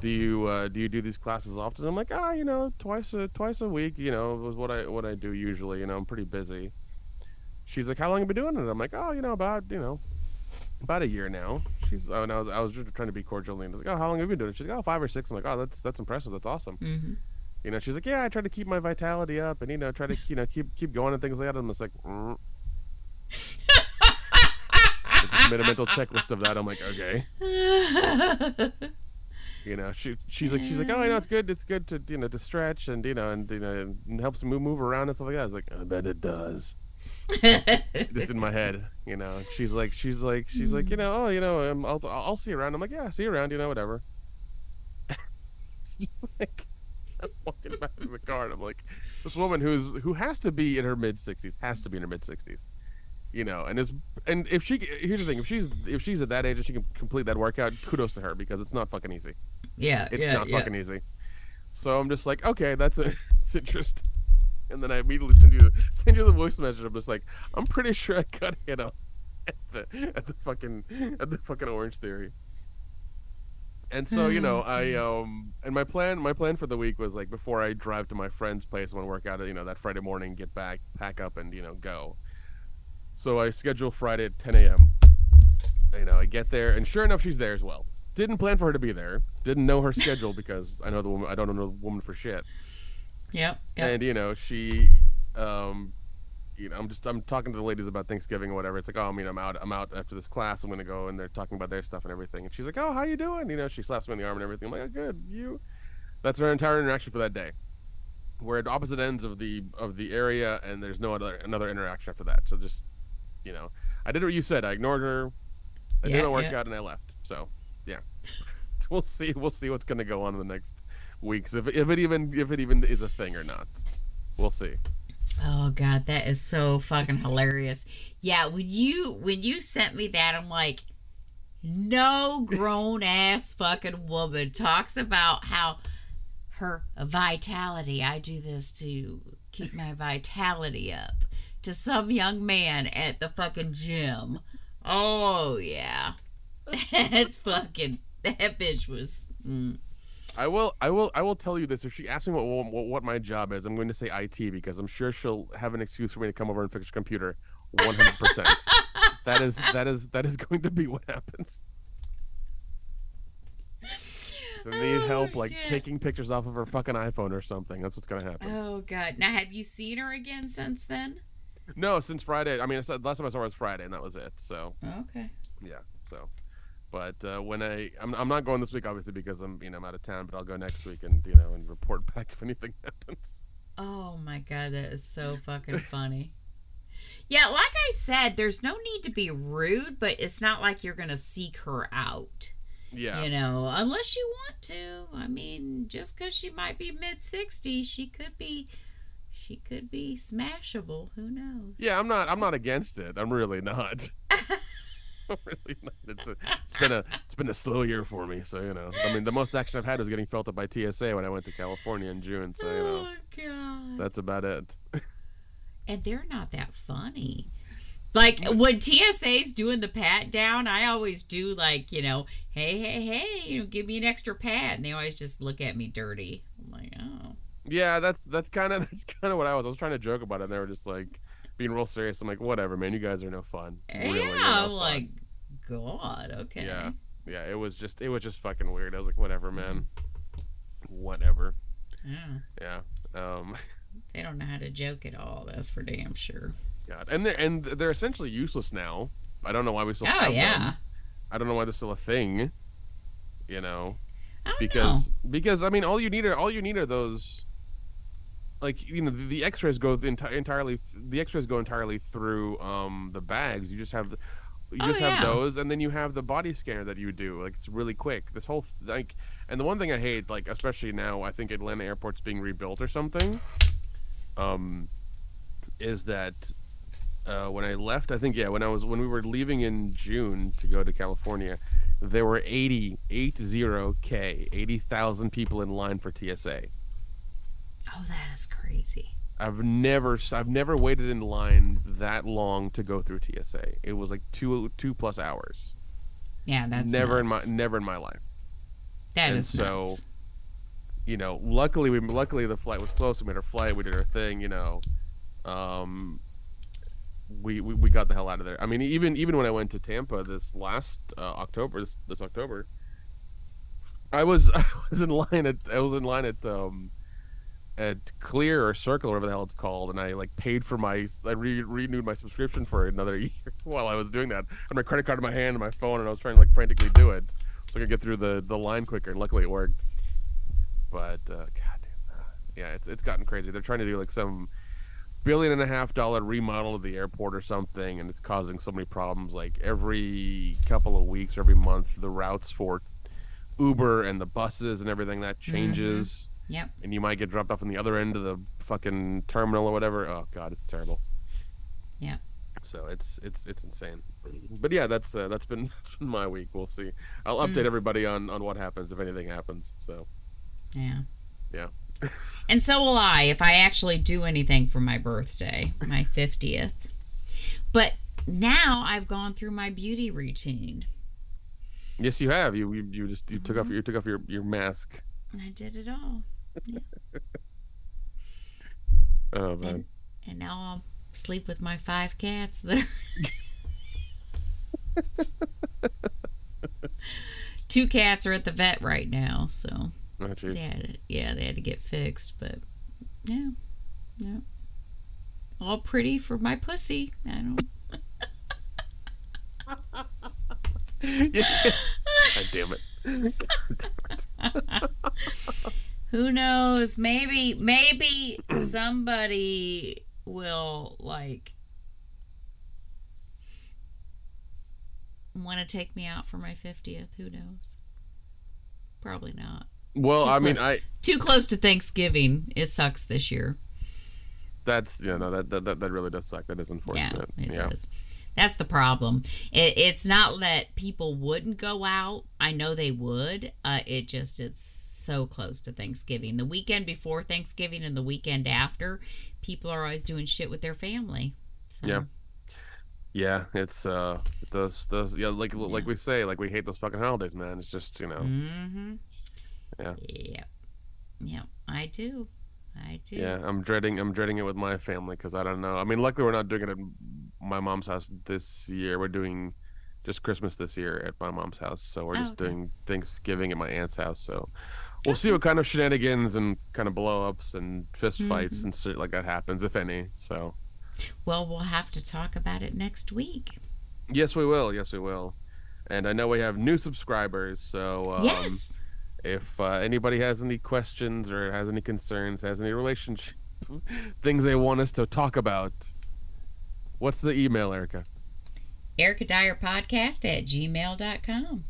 Speaker 2: do you uh, do you do these classes often? I'm like, ah, you know, twice a twice a week. You know, was what I what I do usually. You know, I'm pretty busy. She's like, how long have you been doing it? I'm like, oh, you know, about you know, about a year now. She's oh, and I was I was just trying to be cordial and I was like, oh, how long have you been doing it? She's like, oh, five or six. I'm like, oh, that's that's impressive. That's awesome.
Speaker 1: hmm
Speaker 2: You know, she's like, yeah, I try to keep my vitality up and you know, try to you know keep keep going and things like that. I'm just like, mm. I made a mental checklist of that. I'm like, okay. You know, she she's like she's like, oh, you know, it's good. It's good to you know to stretch and you know and you know and helps move move around and stuff like that. I was like, I bet it does. [laughs] Just in my head, you know. She's like, she's like, she's like, you know, oh, you know, um, I'll I'll see you around. I'm like, yeah, see you around. You know, whatever. [laughs] it's just like I'm walking back to the car and I'm like, this woman who's who has to be in her mid sixties, has to be in her mid sixties. You know, and is and if she here's the thing, if she's if she's at that age and she can complete that workout, kudos to her because it's not fucking easy.
Speaker 1: yeah,
Speaker 2: It's
Speaker 1: yeah,
Speaker 2: not
Speaker 1: yeah.
Speaker 2: fucking easy. So I'm just like, okay, that's a, [laughs] it's interesting. And then I immediately send you send you the voice message. I'm just like, I'm pretty sure I got hit on at the at the fucking at the fucking Orange Theory. And so you know, I um and my plan my plan for the week was like before I drive to my friend's place, I want to work out you know that Friday morning, get back, pack up, and you know go. So I schedule Friday at 10 a.m. You know, I get there, and sure enough, she's there as well. Didn't plan for her to be there. Didn't know her schedule because I know the woman. I don't know the woman for shit.
Speaker 1: Yep, yep.
Speaker 2: And you know, she, um, you know, I'm just I'm talking to the ladies about Thanksgiving or whatever. It's like, oh, I mean, I'm out. I'm out after this class. I'm gonna go, and they're talking about their stuff and everything. And she's like, oh, how you doing? You know, she slaps me on the arm and everything. I'm like, oh, good. You. That's our entire interaction for that day. We're at opposite ends of the of the area, and there's no other another interaction after that. So just, you know, I did what you said. I ignored her. I
Speaker 1: Yeah,
Speaker 2: did my
Speaker 1: yeah.
Speaker 2: workout, and I left. So, yeah, [laughs] we'll see. We'll see what's gonna go on in the next weeks. If if it even if it even is a thing or not, we'll see.
Speaker 1: Oh god, that is so fucking hilarious. Yeah, when you when you sent me that, I'm like, no grown ass fucking woman talks about how her vitality. I do this to keep my vitality up to some young man at the fucking gym. Oh yeah, [laughs] that's fucking that bitch was. Mm.
Speaker 2: I will, I will, I will tell you this. If she asks me what, what what my job is, I'm going to say IT because I'm sure she'll have an excuse for me to come over and fix her computer. 100. percent [laughs] That is that is that is going to be what happens. I need
Speaker 1: Oh,
Speaker 2: help, like taking pictures off of her fucking iPhone or something. That's what's gonna happen.
Speaker 1: Oh god. Now have you seen her again since then?
Speaker 2: No, since Friday. I mean, I said, last time I saw her was Friday, and that was it. So
Speaker 1: Okay.
Speaker 2: yeah. So, but uh, when I, I'm, I'm not going this week, obviously, because I'm, you know, I'm out of town. But I'll go next week and you know and report [laughs] back if anything happens.
Speaker 1: Oh my god, that is so fucking funny. Yeah, like I said, there's no need to be rude, but it's not like you're gonna seek her out.
Speaker 2: Yeah.
Speaker 1: You know, unless you want to. I mean, just because she might be mid 60s, she could be, she could be smashable. Who knows?
Speaker 2: Yeah, I'm not. I'm not against it. I'm really not. [laughs] [laughs] Really not. It's, a, it's been a it's been a slow year for me. So you know, I mean, the most action I've had was getting felt up by TSA when I went to California in June. So you know,
Speaker 1: Oh god.
Speaker 2: that's about it.
Speaker 1: and they're not that funny. Like when TSA's doing the pat down, I always do like, you know, hey, hey, hey, you know, give me an extra pat. And they always just look at me dirty. I'm like, oh.
Speaker 2: Yeah, that's that's kind of [laughs] that's kind of what I was. I was trying to joke about it, and they were just like being real serious. I'm like, whatever, man. You guys are no fun. Really,
Speaker 1: yeah,
Speaker 2: no
Speaker 1: I'm
Speaker 2: fun."
Speaker 1: like, God, okay.
Speaker 2: yeah, yeah. It was just it was just fucking weird. I was like, whatever, man. Whatever.
Speaker 1: Yeah.
Speaker 2: Yeah. Um. [laughs]
Speaker 1: They don't know how to joke at all. That's for damn sure.
Speaker 2: God. And they're and they're essentially useless now. I don't know why we still
Speaker 1: Oh,
Speaker 2: have
Speaker 1: yeah.
Speaker 2: them. I don't know why they're still a thing. You know,
Speaker 1: don't know.
Speaker 2: because because I mean, all you need are all you need are those. Like you know, the, the X-rays go enti- entirely. The X-rays go entirely through um the bags. You just have the, you
Speaker 1: Oh,
Speaker 2: just have
Speaker 1: yeah.
Speaker 2: those, and then you have the body scanner that you do. Like it's really quick. This whole th- like, and the one thing I hate, like especially now, I think Atlanta airport's being rebuilt or something. Um, is that uh, when I left, I think yeah, when I was when we were leaving in June to go to California, there were 80 80k 80,000 people in line for TSA.
Speaker 1: Oh, that is crazy.
Speaker 2: I've never I've never waited in line that long to go through TSA. It was like two two plus hours.
Speaker 1: Yeah, that's
Speaker 2: never
Speaker 1: nuts.
Speaker 2: in my never in my life.
Speaker 1: That
Speaker 2: and
Speaker 1: is
Speaker 2: so,
Speaker 1: nuts.
Speaker 2: You know, luckily we luckily the flight was close. We made our flight. We did our thing. You know, um, we, we we got the hell out of there. I mean, even even when I went to Tampa this last uh, October, this, this October, I was [laughs] I was in line at I was in line at um at Clear or Circle, or whatever the hell it's called, and I like paid for my I re- renewed my subscription for another [laughs] year while I was doing that. I had my credit card in my hand and my phone, and I was trying to like frantically do it so I could get through the the line quicker. And luckily, it worked. But uh, god damn, uh, yeah, it's it's gotten crazy. They're trying to do like some billion and a half dollar remodel of the airport or something, and it's causing so many problems. Like every couple of weeks, or every month, the routes for Uber and the buses and everything that changes
Speaker 1: Yep.
Speaker 2: and you might get dropped off on the other end of the fucking terminal or whatever. Oh god, it's terrible.
Speaker 1: Yeah.
Speaker 2: So it's it's it's insane. But yeah, that's uh, that's been, [laughs] my week. We'll see. I'll update everybody on on what happens if anything happens. So
Speaker 1: Yeah.
Speaker 2: yeah. [laughs]
Speaker 1: And so will I if I actually do anything for my birthday, my [laughs] 50th. But now I've gone through my beauty routine.
Speaker 2: Yes, you have. You you, you just you took off you took off your your mask.
Speaker 1: I did it all. [laughs]
Speaker 2: Oh man.
Speaker 1: And, and now I'll sleep with my five cats that are. [laughs] Two cats are at the vet right now, so
Speaker 2: Oh
Speaker 1: they had to, yeah, they had to get fixed, but yeah, yeah. All pretty for my pussy. I don't. [laughs]
Speaker 2: God damn it.
Speaker 1: Who knows? Maybe maybe somebody will like want to take me out for my 50th. Who knows? Probably not.
Speaker 2: Well, I mean. I
Speaker 1: Too close to Thanksgiving. It sucks this year.
Speaker 2: that's you know that that, that, really does suck. That is unfortunate.
Speaker 1: Yeah, it
Speaker 2: yeah.
Speaker 1: does. That's the problem. It, it's not that people wouldn't go out. I know they would. Uh, it just it's so close to Thanksgiving. The weekend before Thanksgiving and the weekend after, people are always doing shit with their family. So,
Speaker 2: Yeah. Yeah, it's uh those those yeah like like we say like we hate those fucking holidays, man. It's just you know
Speaker 1: Mm-hmm.
Speaker 2: Yeah.
Speaker 1: Yep. Yep. I do. I do.
Speaker 2: yeah I'm dreading I'm dreading it with my family because I don't know. I mean, luckily we're not doing it at my mom's house this year. We're doing just Christmas this year at my mom's house, so we're
Speaker 1: Oh,
Speaker 2: just
Speaker 1: okay.
Speaker 2: doing Thanksgiving at my aunt's house. So we'll see what kind of shenanigans and kind of blow ups and fist
Speaker 1: Mm-hmm.
Speaker 2: fights and shit like that happens, if any. So
Speaker 1: Well, we'll have to talk about it next week.
Speaker 2: yes, we will. Yes, we will. And I know we have new subscribers, so um,
Speaker 1: yes.
Speaker 2: If uh, anybody has any questions or has any concerns, has any relationship [laughs] things they want us to talk about, what's the email, Erica?
Speaker 1: Erica Dyer Podcast at gmail.com.